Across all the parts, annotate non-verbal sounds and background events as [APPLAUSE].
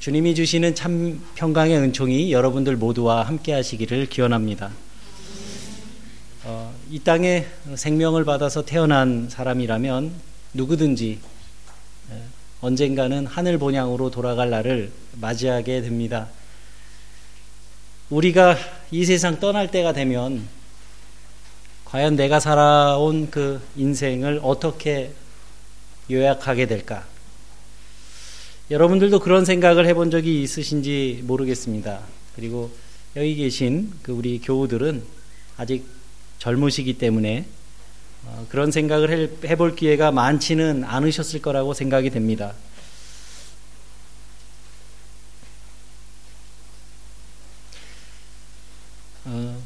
주님이 주시는 참 평강의 은총이 여러분들 모두와 함께 하시기를 기원합니다. 어, 이 땅에 생명을 받아서 태어난 사람이라면 누구든지 언젠가는 하늘 본향으로 돌아갈 날을 맞이하게 됩니다. 우리가 이 세상 떠날 때가 되면 과연 내가 살아온 그 인생을 어떻게 요약하게 될까? 여러분들도 그런 생각을 해본 적이 있으신지 모르겠습니다. 그리고 여기 계신 그 우리 교우들은 아직 젊으시기 때문에 어, 그런 생각을 해볼 기회가 많지는 않으셨을 거라고 생각이 됩니다. 어,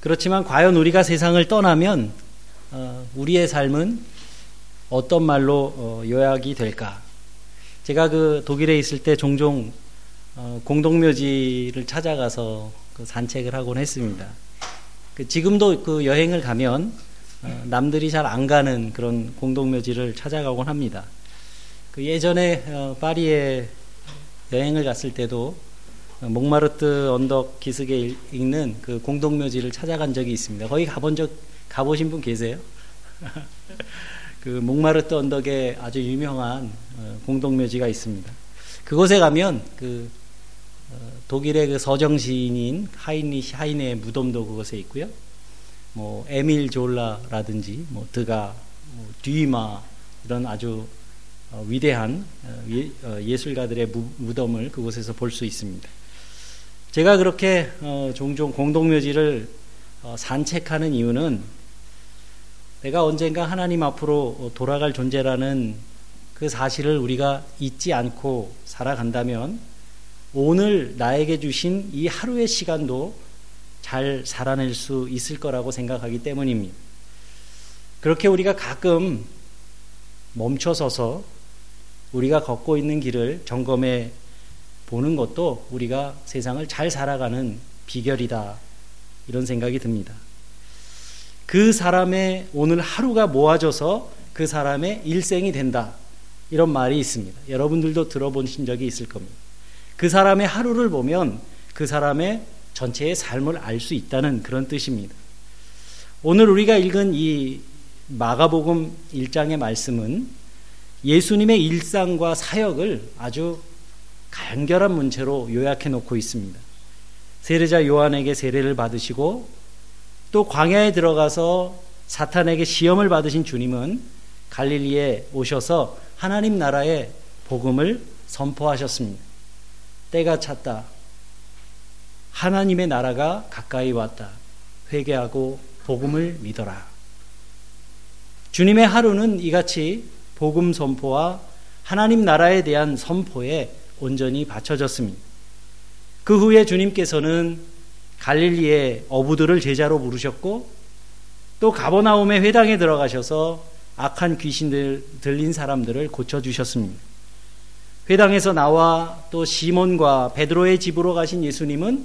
그렇지만 과연 우리가 세상을 떠나면 어, 우리의 삶은 어떤 말로 어, 요약이 될까? 제가 그 독일에 있을 때 종종 어, 공동묘지를 찾아가서 그 산책을 하곤 했습니다. 그 지금도 그 여행을 가면 어, 남들이 잘 안 가는 그런 공동묘지를 찾아가곤 합니다. 그 예전에 어, 파리에 여행을 갔을 때도 목마르트 언덕 기슭에 있는 그 공동묘지를 찾아간 적이 있습니다. 거기 가본 적 가보신 분 계세요? [LAUGHS] 그 목마르트 언덕에 아주 유명한 어, 공동묘지가 있습니다. 그곳에 가면 그 어, 독일의 그 서정 시인인 하이니시 하이네의 무덤도 그곳에 있고요. 뭐 에밀 졸라라든지 뭐 드가, 뭐 뒤마 이런 아주 어, 위대한 예, 술가들의 무덤을 그곳에서 볼 수 있습니다. 제가 그렇게 어, 종종 공동묘지를 어, 산책하는 이유는 내가 언젠가 하나님 앞으로 돌아갈 존재라는 그 사실을 우리가 잊지 않고 살아간다면 오늘 나에게 주신 이 하루의 시간도 잘 살아낼 수 있을 거라고 생각하기 때문입니다. 그렇게 우리가 가끔 멈춰서서 우리가 걷고 있는 길을 점검해 보는 것도 우리가 세상을 잘 살아가는 비결이다. 이런 생각이 듭니다. 그 사람의 오늘 하루가 모아져서 그 사람의 일생이 된다. 이런 말이 있습니다. 여러분들도 들어보신 적이 있을 겁니다. 그 사람의 하루를 보면 그 사람의 전체의 삶을 알 수 있다는 그런 뜻입니다. 오늘 우리가 읽은 이 마가복음 1장의 말씀은 예수님의 일상과 사역을 아주 간결한 문체로 요약해 놓고 있습니다. 세례자 요한에게 세례를 받으시고 또 광야에 들어가서 사탄에게 시험을 받으신 주님은 갈릴리에 오셔서 하나님 나라의 복음을 선포하셨습니다. 때가 찼다. 하나님의 나라가 가까이 왔다. 회개하고 복음을 믿어라. 주님의 하루는 이같이 복음 선포와 하나님 나라에 대한 선포에 온전히 바쳐졌습니다. 그 후에 주님께서는 갈릴리의 어부들을 제자로 부르셨고 또 가버나움의 회당에 들어가셔서 악한 귀신들 들린 사람들을 고쳐 주셨습니다. 회당에서 나와 또 시몬과 베드로의 집으로 가신 예수님은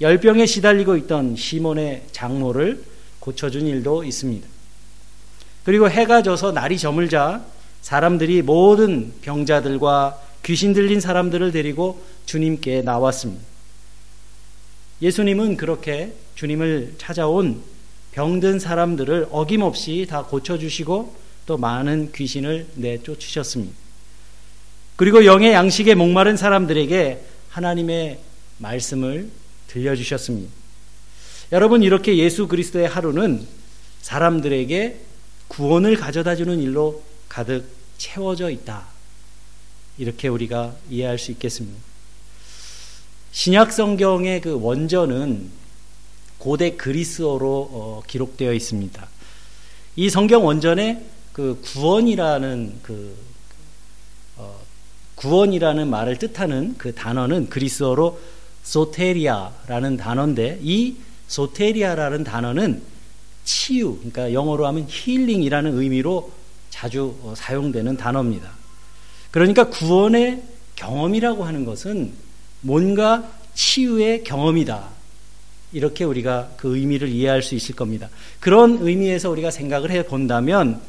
열병에 시달리고 있던 시몬의 장모를 고쳐준 일도 있습니다. 그리고 해가 져서 날이 저물자 사람들이 모든 병자들과 귀신 들린 사람들을 데리고 주님께 나왔습니다. 예수님은 그렇게 주님을 찾아온 병든 사람들을 어김없이 다 고쳐주시고 또 많은 귀신을 내쫓으셨습니다. 그리고 영의 양식에 목마른 사람들에게 하나님의 말씀을 들려주셨습니다. 여러분, 이렇게 예수 그리스도의 하루는 사람들에게 구원을 가져다 주는 일로 가득 채워져 있다. 이렇게 우리가 이해할 수 있겠습니다. 신약 성경의 그 원전은 고대 그리스어로 어, 기록되어 있습니다. 이 성경 원전에 그 구원이라는 그 어, 구원이라는 말을 뜻하는 그 단어는 그리스어로 σωτηρία라는 단어인데 이 σωτηρία라는 단어는 치유, 그러니까 영어로 하면 healing이라는 의미로 자주 어, 사용되는 단어입니다. 그러니까 구원의 경험이라고 하는 것은 뭔가 치유의 경험이다. 이렇게 우리가 그 의미를 이해할 수 있을 겁니다. 그런 의미에서 우리가 생각을 해 본다면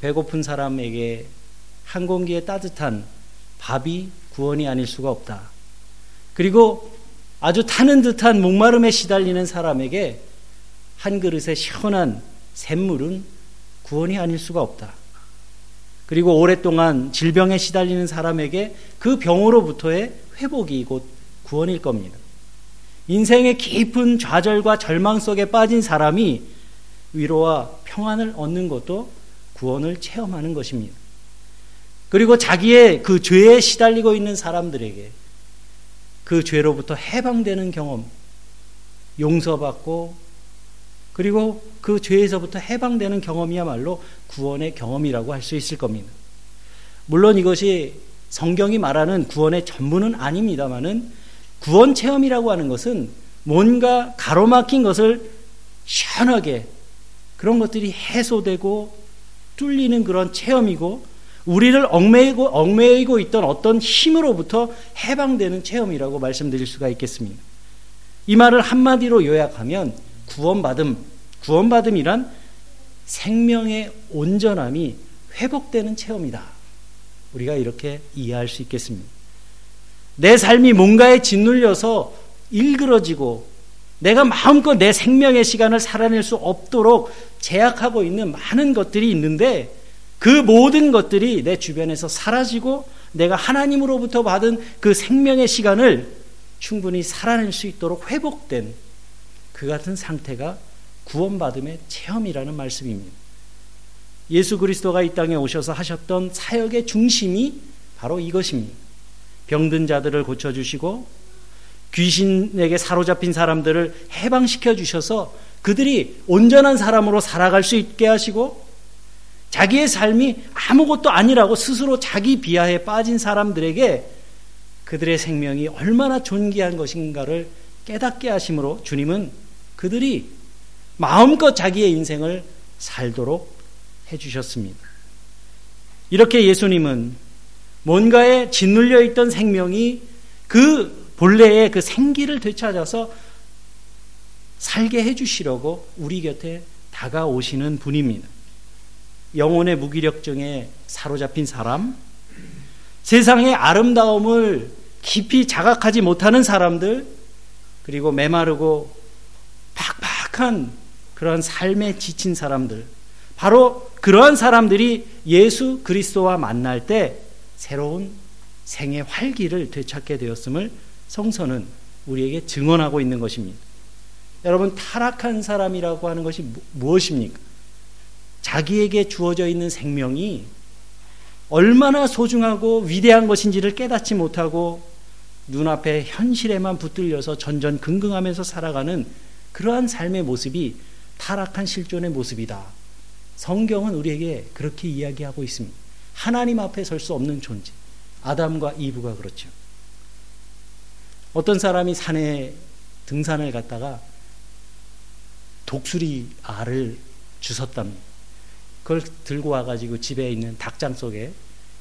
배고픈 사람에게 한 공기의 따뜻한 밥이 구원이 아닐 수가 없다. 그리고 아주 타는 듯한 목마름에 시달리는 사람에게 한 그릇의 시원한 샘물은 구원이 아닐 수가 없다. 그리고 오랫동안 질병에 시달리는 사람에게 그 병으로부터의 회복이 곧 구원일 겁니다. 인생의 깊은 좌절과 절망 속에 빠진 사람이 위로와 평안을 얻는 것도 구원을 체험하는 것입니다. 그리고 자기의 그 죄에 시달리고 있는 사람들에게 그 죄로부터 해방되는 경험, 용서받고 그리고 그 죄에서부터 해방되는 경험이야말로 구원의 경험이라고 할 수 있을 겁니다. 물론 이것이 성경이 말하는 구원의 전부는 아닙니다만은 구원 체험이라고 하는 것은 뭔가 가로막힌 것을 시원하게 그런 것들이 해소되고 뚫리는 그런 체험이고 우리를 얽매이고 얽매이고 있던 어떤 힘으로부터 해방되는 체험이라고 말씀드릴 수가 있겠습니다. 이 말을 한마디로 요약하면 구원받음, 구원받음이란 생명의 온전함이 회복되는 체험이다. 우리가 이렇게 이해할 수 있겠습니다. 내 삶이 뭔가에 짓눌려서 일그러지고 내가 마음껏 내 생명의 시간을 살아낼 수 없도록 제약하고 있는 많은 것들이 있는데 그 모든 것들이 내 주변에서 사라지고 내가 하나님으로부터 받은 그 생명의 시간을 충분히 살아낼 수 있도록 회복된 그 같은 상태가 구원받음의 체험이라는 말씀입니다. 예수 그리스도가 이 땅에 오셔서 하셨던 사역의 중심이 바로 이것입니다. 병든 자들을 고쳐주시고 귀신에게 사로잡힌 사람들을 해방시켜 주셔서 그들이 온전한 사람으로 살아갈 수 있게 하시고 자기의 삶이 아무것도 아니라고 스스로 자기 비하에 빠진 사람들에게 그들의 생명이 얼마나 존귀한 것인가를 깨닫게 하심으로 주님은 그들이 마음껏 자기의 인생을 살도록 해주셨습니다. 이렇게 예수님은 뭔가에 짓눌려 있던 생명이 그 본래의 그 생기를 되찾아서 살게 해주시려고 우리 곁에 다가오시는 분입니다. 영혼의 무기력증에 사로잡힌 사람, 세상의 아름다움을 깊이 자각하지 못하는 사람들, 그리고 메마르고 팍팍한 그런 삶에 지친 사람들, 바로 그러한 사람들이 예수 그리스도와 만날 때 새로운 생의 활기를 되찾게 되었음을 성서는 우리에게 증언하고 있는 것입니다. 여러분, 타락한 사람이라고 하는 것이 무엇입니까? 자기에게 주어져 있는 생명이 얼마나 소중하고 위대한 것인지를 깨닫지 못하고 눈앞에 현실에만 붙들려서 전전긍긍하면서 살아가는 그러한 삶의 모습이 타락한 실존의 모습이다. 성경은 우리에게 그렇게 이야기하고 있습니다. 하나님 앞에 설 수 없는 존재. 아담과 이브가 그렇죠. 어떤 사람이 산에 등산을 갔다가 독수리 알을 주웠답니다. 그걸 들고 와가지고 집에 있는 닭장 속에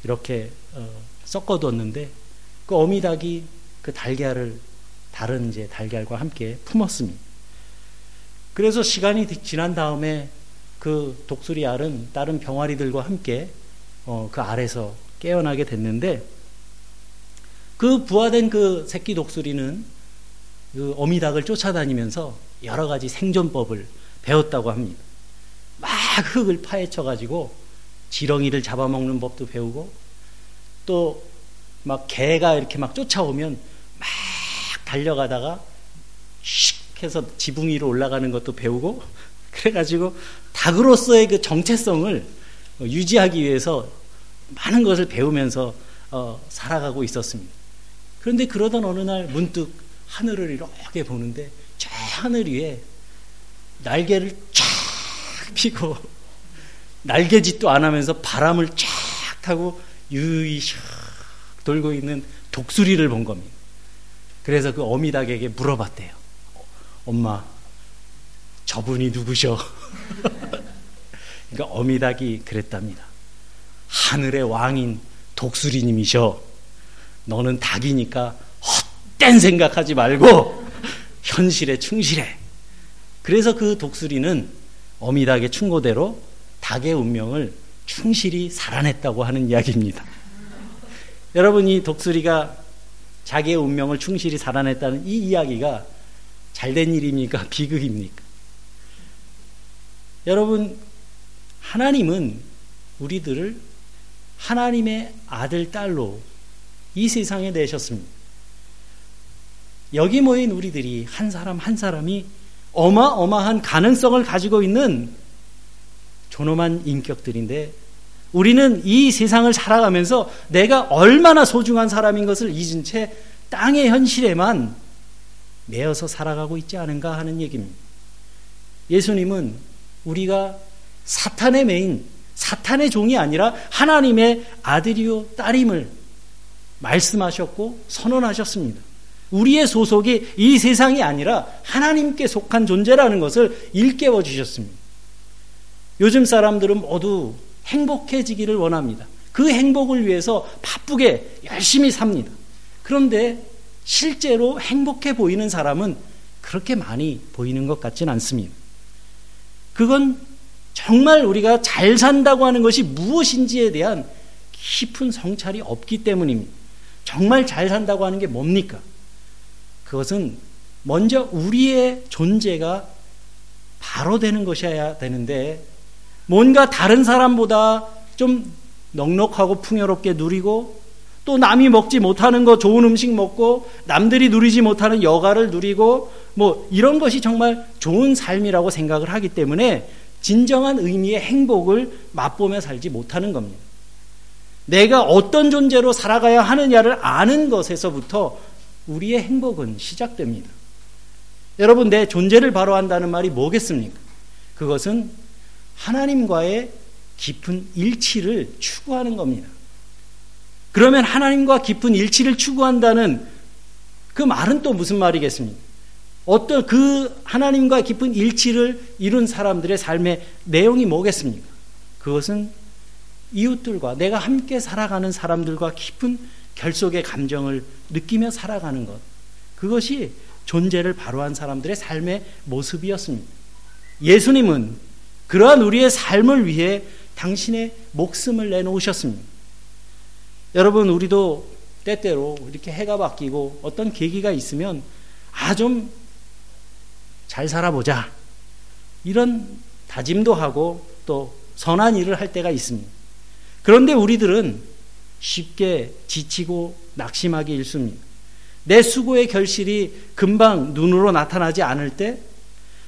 이렇게 어, 섞어뒀는데 그 어미닭이 그 달걀을 다른 이제 달걀과 함께 품었습니다. 그래서 시간이 지난 다음에 그 독수리 알은 다른 병아리들과 함께 어, 그 알에서 깨어나게 됐는데 그 부화된 그 새끼 독수리는 그 어미닭을 쫓아다니면서 여러 가지 생존법을 배웠다고 합니다. 막 흙을 파헤쳐 가지고 지렁이를 잡아먹는 법도 배우고 또 막 개가 이렇게 막 쫓아오면 막 달려가다가 슉 해서 지붕 위로 올라가는 것도 배우고 그래가지고 닭으로서의 그 정체성을 유지하기 위해서 많은 것을 배우면서 어, 살아가고 있었습니다. 그런데 그러던 어느 날 문득 하늘을 이렇게 보는데 저 하늘 위에 날개를 쫙 펴고 날개짓도 안 하면서 바람을 쫙 타고 유유히 샥 돌고 있는 독수리를 본 겁니다. 그래서 그 어미닭에게 물어봤대요. 엄마, 저분이 누구셔? [LAUGHS] 그러니까 어미닭이 그랬답니다. 하늘의 왕인 독수리님이셔. 너는 닭이니까 헛된 생각하지 말고 [LAUGHS] 현실에 충실해. 그래서 그 독수리는 어미닭의 충고대로 닭의 운명을 충실히 살아냈다고 하는 이야기입니다. [LAUGHS] 여러분 이 독수리가 자기의 운명을 충실히 살아냈다는 이 이야기가 잘된 일입니까? 비극입니까? 여러분, 하나님은 우리들을 하나님의 아들, 딸로 이 세상에 내셨습니다. 여기 모인 우리들이 한 사람 한 사람이 어마어마한 가능성을 가지고 있는 존엄한 인격들인데 우리는 이 세상을 살아가면서 내가 얼마나 소중한 사람인 것을 잊은 채 땅의 현실에만 매어서 살아가고 있지 않은가 하는 얘기입니다. 예수님은 우리가 사탄의 메인, 사탄의 종이 아니라 하나님의 아들이요 딸임을 말씀하셨고 선언하셨습니다. 우리의 소속이 이 세상이 아니라 하나님께 속한 존재라는 것을 일깨워 주셨습니다. 요즘 사람들은 모두 행복해지기를 원합니다. 그 행복을 위해서 바쁘게 열심히 삽니다. 그런데 실제로 행복해 보이는 사람은 그렇게 많이 보이는 것 같진 않습니다. 그건 정말 우리가 잘 산다고 하는 것이 무엇인지에 대한 깊은 성찰이 없기 때문입니다. 정말 잘 산다고 하는 게 뭡니까? 그것은 먼저 우리의 존재가 바로 되는 것이어야 되는데 뭔가 다른 사람보다 좀 넉넉하고 풍요롭게 누리고 또 남이 먹지 못하는 거 좋은 음식 먹고 남들이 누리지 못하는 여가를 누리고 뭐 이런 것이 정말 좋은 삶이라고 생각을 하기 때문에 진정한 의미의 행복을 맛보며 살지 못하는 겁니다. 내가 어떤 존재로 살아가야 하느냐를 아는 것에서부터 우리의 행복은 시작됩니다. 여러분, 내 존재를 바로 한다는 말이 뭐겠습니까? 그것은 하나님과의 깊은 일치를 추구하는 겁니다. 그러면 하나님과 깊은 일치를 추구한다는 그 말은 또 무슨 말이겠습니까? 어떤 그 하나님과 깊은 일치를 이룬 사람들의 삶의 내용이 뭐겠습니까? 그것은 이웃들과 내가 함께 살아가는 사람들과 깊은 결속의 감정을 느끼며 살아가는 것. 그것이 존재를 바로 한 사람들의 삶의 모습이었습니다. 예수님은 그러한 우리의 삶을 위해 당신의 목숨을 내놓으셨습니다. 여러분, 우리도 때때로 이렇게 해가 바뀌고 어떤 계기가 있으면 아, 좀 잘 살아보자. 이런 다짐도 하고 또 선한 일을 할 때가 있습니다. 그런데 우리들은 쉽게 지치고 낙심하기 일쑤입니다. 내 수고의 결실이 금방 눈으로 나타나지 않을 때,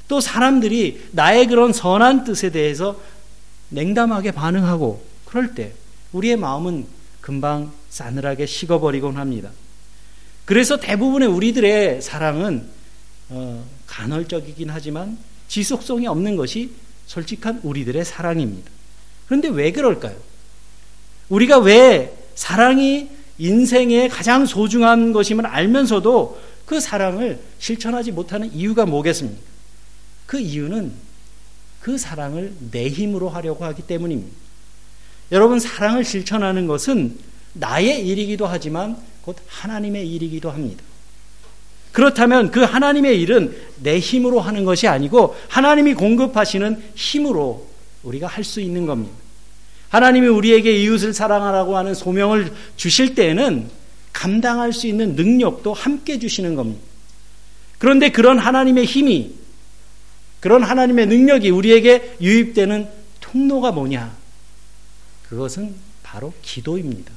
또 사람들이 나의 그런 선한 뜻에 대해서 냉담하게 반응하고 그럴 때, 우리의 마음은 금방 싸늘하게 식어버리곤 합니다. 그래서 대부분의 우리들의 사랑은 어, 간헐적이긴 하지만 지속성이 없는 것이 솔직한 우리들의 사랑입니다. 그런데 왜 그럴까요? 우리가 왜 사랑이 인생의 가장 소중한 것임을 알면서도 그 사랑을 실천하지 못하는 이유가 뭐겠습니까? 그 이유는 그 사랑을 내 힘으로 하려고 하기 때문입니다. 여러분, 사랑을 실천하는 것은 나의 일이기도 하지만 곧 하나님의 일이기도 합니다. 그렇다면 그 하나님의 일은 내 힘으로 하는 것이 아니고 하나님이 공급하시는 힘으로 우리가 할 수 있는 겁니다. 하나님이 우리에게 이웃을 사랑하라고 하는 소명을 주실 때에는 감당할 수 있는 능력도 함께 주시는 겁니다. 그런데 그런 하나님의 힘이, 그런 하나님의 능력이 우리에게 유입되는 통로가 뭐냐? 그것은 바로 기도입니다.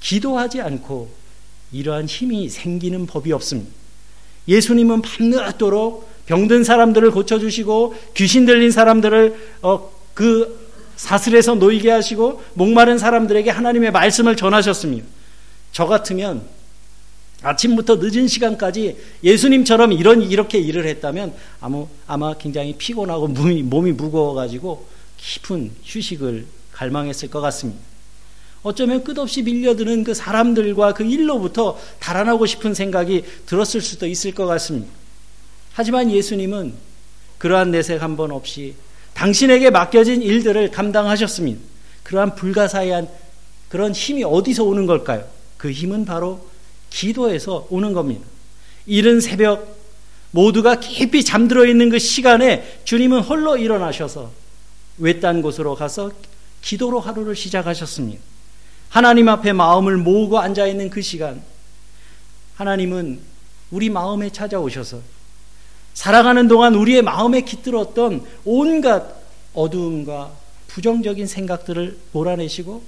기도하지 않고 이러한 힘이 생기는 법이 없습니다. 예수님은 밤늦도록 병든 사람들을 고쳐주시고 귀신 들린 사람들을 어, 그 사슬에서 놓이게 하시고 목마른 사람들에게 하나님의 말씀을 전하셨습니다. 저 같으면 아침부터 늦은 시간까지 예수님처럼 이런 이렇게 일을 했다면 아무 아마 굉장히 피곤하고 몸이, 몸이 무거워가지고 깊은 휴식을 갈망했을 것 같습니다. 어쩌면 끝없이 밀려드는 그 사람들과 그 일로부터 달아나고 싶은 생각이 들었을 수도 있을 것 같습니다. 하지만 예수님은 그러한 내색 한 번 없이 당신에게 맡겨진 일들을 감당하셨습니다. 그러한 불가사의한 그런 힘이 어디서 오는 걸까요? 그 힘은 바로 기도에서 오는 겁니다. 이른 새벽 모두가 깊이 잠들어 있는 그 시간에 주님은 홀로 일어나셔서 외딴 곳으로 가서 기도로 하루를 시작하셨습니다. 하나님 앞에 마음을 모으고 앉아 있는 그 시간, 하나님은 우리 마음에 찾아오셔서 살아가는 동안 우리의 마음에 깃들었던 온갖 어두움과 부정적인 생각들을 몰아내시고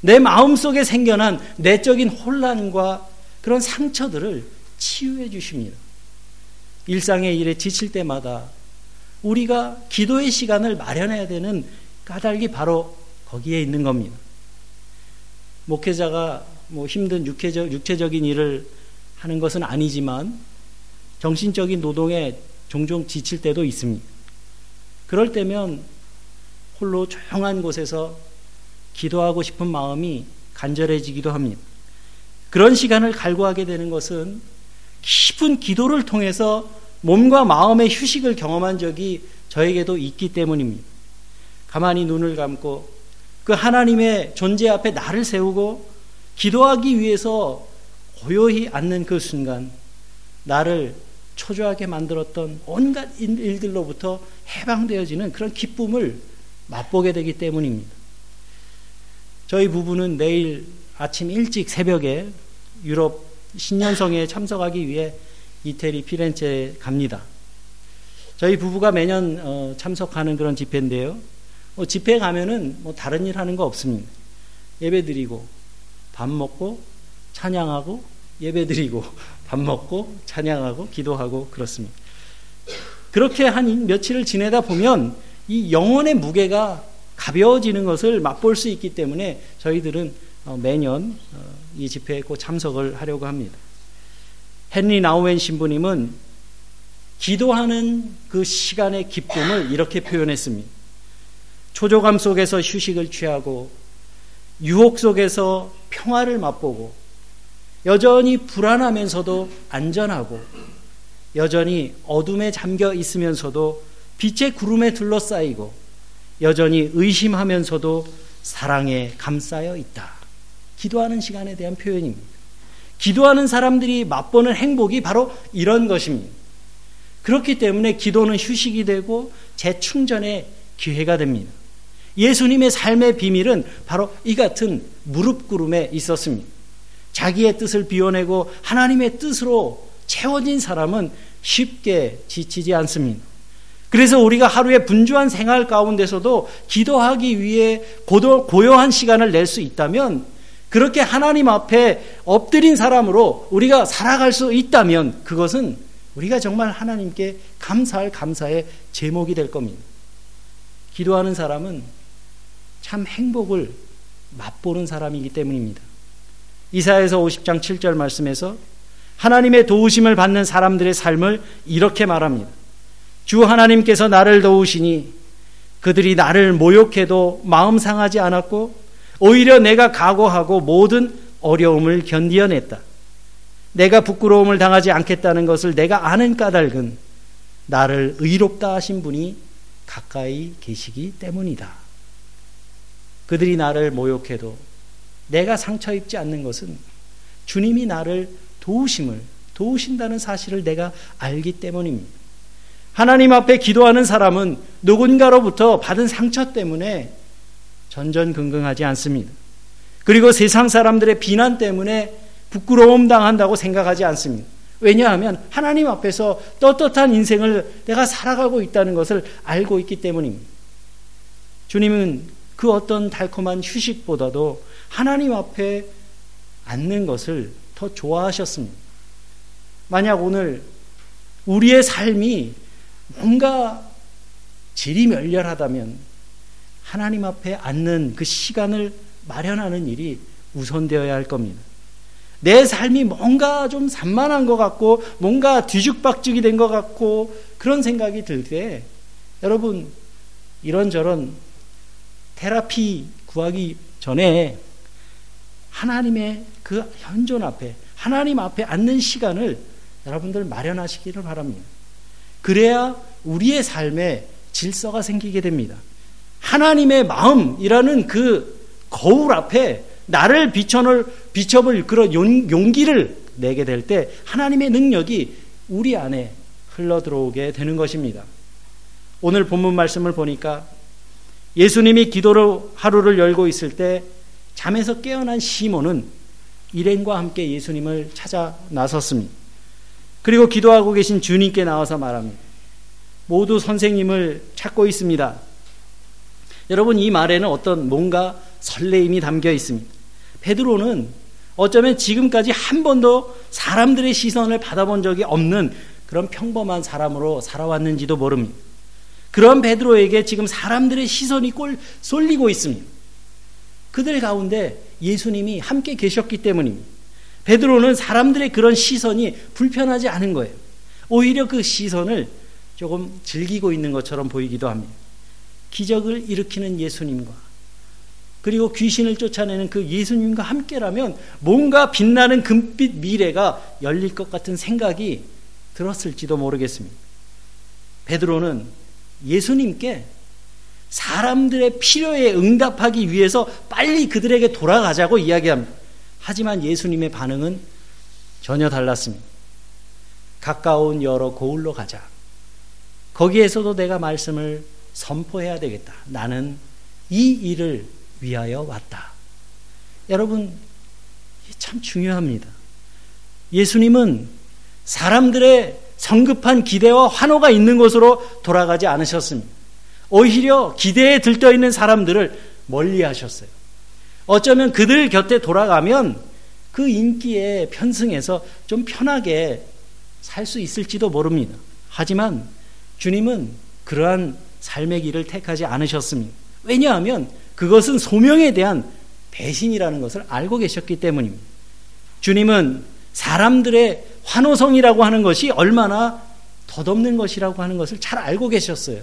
내 마음 속에 생겨난 내적인 혼란과 그런 상처들을 치유해 주십니다. 일상의 일에 지칠 때마다 우리가 기도의 시간을 마련해야 되는 까닭이 바로 거기에 있는 겁니다. 목회자가 뭐 힘든 육체적, 육체적인 일을 하는 것은 아니지만 정신적인 노동에 종종 지칠 때도 있습니다. 그럴 때면 홀로 조용한 곳에서 기도하고 싶은 마음이 간절해지기도 합니다. 그런 시간을 갈구하게 되는 것은 깊은 기도를 통해서 몸과 마음의 휴식을 경험한 적이 저에게도 있기 때문입니다. 가만히 눈을 감고 그 하나님의 존재 앞에 나를 세우고 기도하기 위해서 고요히 앉는 그 순간 나를 초조하게 만들었던 온갖 일들로부터 해방되어지는 그런 기쁨을 맛보게 되기 때문입니다. 저희 부부는 내일 아침 일찍 새벽에 유럽 신년성에 참석하기 위해 이태리 피렌체에 갑니다. 저희 부부가 매년 어, 참석하는 그런 집회인데요. 뭐 집회 가면은 뭐 다른 일 하는 거 없습니다. 예배 드리고 밥 먹고 찬양하고 예배 드리고 [LAUGHS] 밥 먹고 찬양하고 기도하고 그렇습니다. 그렇게 한 며칠을 지내다 보면 이 영혼의 무게가 가벼워지는 것을 맛볼 수 있기 때문에 저희들은 어, 매년 어, 이 집회에 꼭 참석을 하려고 합니다. 헨리 나우엔 신부님은 기도하는 그 시간의 기쁨을 이렇게 표현했습니다. 초조감 속에서 휴식을 취하고 유혹 속에서 평화를 맛보고 여전히 불안하면서도 안전하고 여전히 어둠에 잠겨 있으면서도 빛의 구름에 둘러싸이고 여전히 의심하면서도 사랑에 감싸여 있다. 기도하는 시간에 대한 표현입니다. 기도하는 사람들이 맛보는 행복이 바로 이런 것입니다. 그렇기 때문에 기도는 휴식이 되고 재충전의 기회가 됩니다. 예수님의 삶의 비밀은 바로 이 같은 무릎 구름에 있었습니다. 자기의 뜻을 비워내고 하나님의 뜻으로 채워진 사람은 쉽게 지치지 않습니다. 그래서 우리가 하루의 분주한 생활 가운데서도 기도하기 위해 고요한 시간을 낼 수 있다면 그렇게 하나님 앞에 엎드린 사람으로 우리가 살아갈 수 있다면 그것은 우리가 정말 하나님께 감사할 감사의 제목이 될 겁니다. 기도하는 사람은 참 행복을 맛보는 사람이기 때문입니다. 이사에서 50장 7절 말씀에서 하나님의 도우심을 받는 사람들의 삶을 이렇게 말합니다. 주 하나님께서 나를 도우시니 그들이 나를 모욕해도 마음 상하지 않았고 오히려 내가 각오하고 모든 어려움을 견디어냈다. 내가 부끄러움을 당하지 않겠다는 것을 내가 아는 까닭은 나를 의롭다 하신 분이 가까이 계시기 때문이다. 그들이 나를 모욕해도 내가 상처 입지 않는 것은 주님이 나를 도우심을 도우신다는 사실을 내가 알기 때문입니다. 하나님 앞에 기도하는 사람은 누군가로부터 받은 상처 때문에 전전긍긍하지 않습니다. 그리고 세상 사람들의 비난 때문에 부끄러움 당한다고 생각하지 않습니다. 왜냐하면 하나님 앞에서 떳떳한 인생을 내가 살아가고 있다는 것을 알고 있기 때문입니다. 주님은 그 어떤 달콤한 휴식보다도 하나님 앞에 앉는 것을 더 좋아하셨습니다. 만약 오늘 우리의 삶이 뭔가 질이 멸렬하다면 하나님 앞에 앉는 그 시간을 마련하는 일이 우선되어야 할 겁니다. 내 삶이 뭔가 좀 산만한 것 같고 뭔가 뒤죽박죽이 된 것 같고 그런 생각이 들 때 여러분 이런저런 테라피 구하기 전에 하나님의 그 현존 앞에 하나님 앞에 앉는 시간을 여러분들 마련하시기를 바랍니다. 그래야 우리의 삶에 질서가 생기게 됩니다. 하나님의 마음이라는 그 거울 앞에 나를 비춰볼, 비춰볼 그런 용 기를 내게 될 때 하나님의 능력이 우리 안에 흘러 들어오게 되는 것입니다. 오늘 본문 말씀을 보니까 예수님이 기도로 하루를 열고 있을 때 잠에서 깨어난 시몬은 일행과 함께 예수님을 찾아 나섰습니다. 그리고 기도하고 계신 주님께 나와서 말합니다. 모두 선생님을 찾고 있습니다. 여러분 이 말에는 어떤 뭔가 설레임이 담겨 있습니다. 베드로는 어쩌면 지금까지 한 번도 사람들의 시선을 받아본 적이 없는 그런 평범한 사람으로 살아왔는지도 모릅니다. 그런 베드로에게 지금 사람들의 시선이 꼴 쏠리고 있습니다. 그들 가운데 예수님이 함께 계셨기 때문입니다. 베드로는 사람들의 그런 시선이 불편하지 않은 거예요. 오히려 그 시선을 조금 즐기고 있는 것처럼 보이기도 합니다. 기적을 일으키는 예수님과 그리고 귀신을 쫓아내는 그 예수님과 함께라면 뭔가 빛나는 금빛 미래가 열릴 것 같은 생각이 들었을지도 모르겠습니다. 베드로는 예수님께 사람들의 필요에 응답하기 위해서 빨리 그들에게 돌아가자고 이야기합니다. 하지만 예수님의 반응은 전혀 달랐습니다. 가까운 여러 고을로 가자. 거기에서도 내가 말씀을 선포해야 되겠다. 나는 이 일을 위하여 왔다. 여러분, 참 중요합니다. 예수님은 사람들의 성급한 기대와 환호가 있는 곳으로 돌아가지 않으셨습니다. 오히려 기대에 들떠 있는 사람들을 멀리 하셨어요. 어쩌면 그들 곁에 돌아가면 그 인기에 편승해서 좀 편하게 살 수 있을지도 모릅니다. 하지만 주님은 그러한 삶의 길을 택하지 않으셨습니다. 왜냐하면 그것은 소명에 대한 배신이라는 것을 알고 계셨기 때문입니다. 주님은 사람들의 환호성이라고 하는 것이 얼마나 덧없는 것이라고 하는 것을 잘 알고 계셨어요.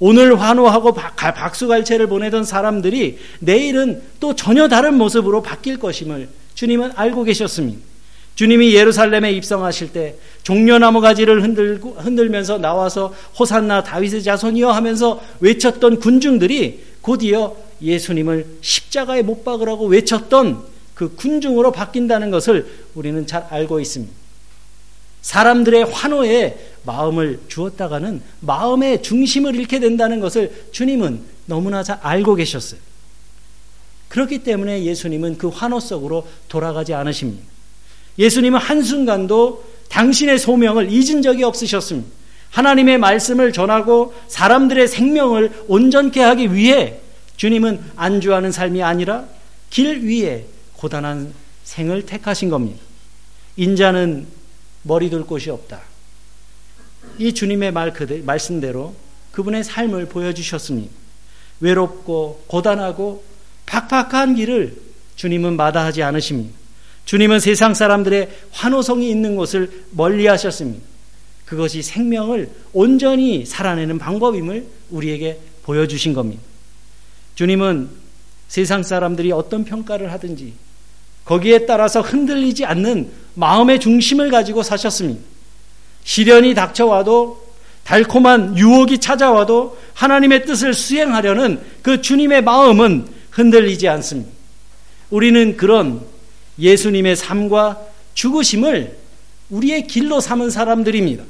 오늘 환호하고 박수갈채를 보내던 사람들이 내일은 또 전혀 다른 모습으로 바뀔 것임을 주님은 알고 계셨습니다. 주님이 예루살렘에 입성하실 때 종려나무 가지를 흔들고, 흔들면서 나와서 호산나 다윗의 자손이여 하면서 외쳤던 군중들이 곧이어 예수님을 십자가에 못 박으라고 외쳤던 그 군중으로 바뀐다는 것을 우리는 잘 알고 있습니다. 사람들의 환호에 마음을 주었다가는 마음의 중심을 잃게 된다는 것을 주님은 너무나 잘 알고 계셨어요. 그렇기 때문에 예수님은 그 환호 속으로 돌아가지 않으십니다. 예수님은 한순간도 당신의 소명을 잊은 적이 없으셨습니다. 하나님의 말씀을 전하고 사람들의 생명을 온전케 하기 위해 주님은 안주하는 삶이 아니라 길 위에 고단한 생을 택하신 겁니다. 인자는 머리 둘 곳이 없다. 이 주님의 말 그대, 말씀대로 그분의 삶을 보여주셨습니다. 외롭고 고단하고 팍팍한 길을 주님은 마다하지 않으십니다. 주님은 세상 사람들의 환호성이 있는 곳을 멀리 하셨습니다. 그것이 생명을 온전히 살아내는 방법임을 우리에게 보여주신 겁니다. 주님은 세상 사람들이 어떤 평가를 하든지 거기에 따라서 흔들리지 않는 마음의 중심을 가지고 사셨습니다. 시련이 닥쳐와도 달콤한 유혹이 찾아와도 하나님의 뜻을 수행하려는 그 주님의 마음은 흔들리지 않습니다. 우리는 그런 예수님의 삶과 죽으심을 우리의 길로 삼은 사람들입니다.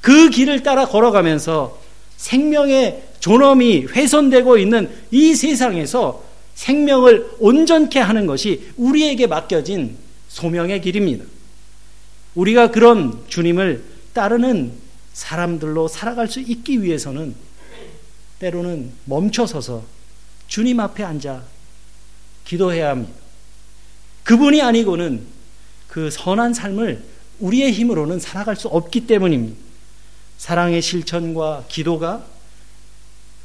그 길을 따라 걸어가면서 생명의 존엄이 훼손되고 있는 이 세상에서 생명을 온전케 하는 것이 우리에게 맡겨진 소명의 길입니다. 우리가 그런 주님을 따르는 사람들로 살아갈 수 있기 위해서는 때로는 멈춰서서 주님 앞에 앉아 기도해야 합니다. 그분이 아니고는 그 선한 삶을 우리의 힘으로는 살아갈 수 없기 때문입니다. 사랑의 실천과 기도가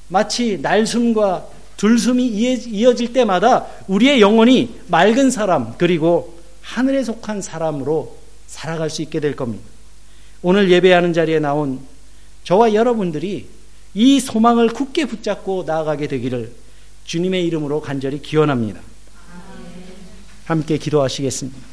마치 날숨과 들숨이 이어질 때마다 우리의 영혼이 맑은 사람 그리고 하늘에 속한 사람으로 살아갈 수 있게 될 겁니다. 오늘 예배하는 자리에 나온 저와 여러분들이 이 소망을 굳게 붙잡고 나아가게 되기를 주님의 이름으로 간절히 기원합니다. 함께 기도하시겠습니다.